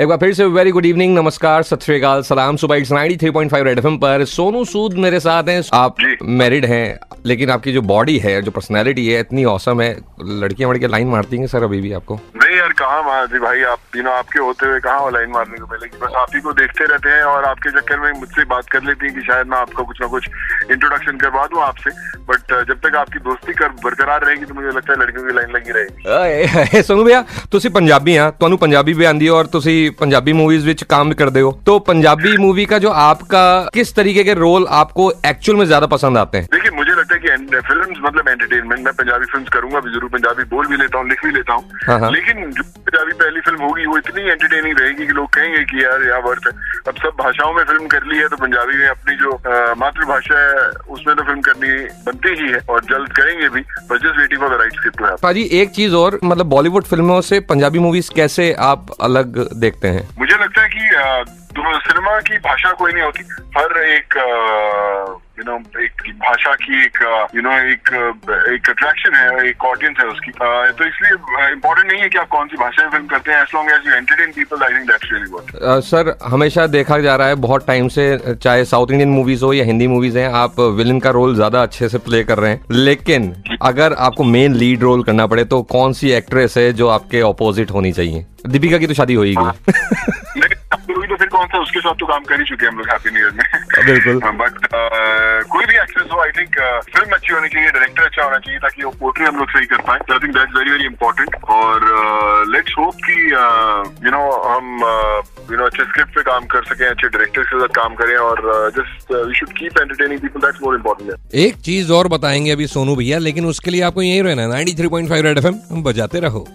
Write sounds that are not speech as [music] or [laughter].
एक बार फिर से वेरी गुड इवनिंग नमस्कार सत श्रीकाल सलाम सुबह इट्स 93.5 रेड एफएम पर। सोनू सूद मेरे साथ हैं आप। मैरिड हैं लेकिन आपकी जो बॉडी है जो पर्सनैलिटी है इतनी औसम है लड़कियाँ वड़कियाँ लाइन मारती हैं सर अभी भी आपको? नहीं यार कहाँ महाजी भाई आप? यू नो आपके होते हुए कहाँ लाइन मारने को मिलेगी? बस आप ही को देखते रहते हैं और आपके चक्कर में मुझसे बात कर लेती है की शायद मैं आपको कुछ ना कुछ इंट्रोडक्शन करवा दूँ आपसे। बट जब तक आपकी दोस्ती कर बरकरार रहेगी तो मुझे लगता है लड़कियों की लाइन लगी रहेगी ਏ ਸੋਨੂ ਭਈਆ ਤੁਸੀਂ ਪੰਜਾਬੀ ਆ ਤੁਹਾਨੂੰ ਪੰਜਾਬੀ ਵੀ ਆਂਦੀ ਹੈ ਔਰ ਤੁਸੀਂ ਪੰਜਾਬੀ मूवीज ਵਿੱਚ काम भी करते हो तो पंजाबी मूवी का जो आपका किस तरीके के रोल आपको एक्चुअल में ज्यादा पसंद आते हैं देखिए मुझे लगता है कि फ़िल्म मतलब एंटरटेनमेंट मैं पंजाबी फ़िल्म करूँगा भी ज़रूर पंजाबी बोल भी लेता हूँ लिख भी लेता हाँ, हाँ। हूँ। लेकिन जो पंजाबी पहली फ़िल्म होगी वो इतनी एंटरटेनिंग रहेगी कि लोग कहेंगे कि यार यहाँ वर्थ है? अब सब भाषाओं में फ़िल्म कर ली है तो पंजाबी में अपनी जो मातृभाषा है उसमें तो फ़िल्म करनी बनती ही है और जल्द करेंगे भी बस just waiting for the right script पाजी एक चीज़ और मतलब बॉलीवुड फ़िल्मों से पंजाबी मूवीज़ कैसे आप अलग देखते हैं? मुझे लगता है की सिनेमा की भाषा कोई नहीं होती हर एक यू नो एक भाषा की एक यू नो एक एक अट्रैक्शन है एक ऑडियंस है उसकी। तो इसलिए इम्पोर्टेंट नहीं है कि आप कौन सी भाषा में फ़िल्म करते हैं as long as you entertain people I think that's really good sir हमेशा देखा जा रहा है बहुत टाइम से चाहे साउथ इंडियन मूवीज़ हो या हिंदी मूवीज़ हैं आप विलन का रोल ज़्यादा अच्छे से प्ले कर रहे हैं। लेकिन अगर आपको मेन लीड रोल करना पड़े तो कौन सी एक्ट्रेस है जो आपके ऑपोजिट होनी चाहिए? दीपिका की तो शादी होगी लेकिन अब होगी तो फिर कौन सा उसके साथ तो काम कर ही चुके हैं हम लोग हैप्पी न्यू ईयर में। बिल्कुल। [laughs] बट कोई भी आई थिंक फ़िल्म अच्छी होनी चाहिए डायरेक्टर अच्छा होना चाहिए ताकि वो पोर्ट्री हम लोग सही कर पाए। I think that's very very important और लेट्स होप कि यू नो हम यू नो अच्छे स्क्रिप्ट पे काम कर सकें, अच्छे डायरेक्टर के साथ काम करें और just we should keep entertaining people that's more important एक चीज़ और बताएँगे अभी सोनू भैया, लेकिन उसके लिए आपको यही रहना है। 93.5 रेड एफएम बजाते रहो।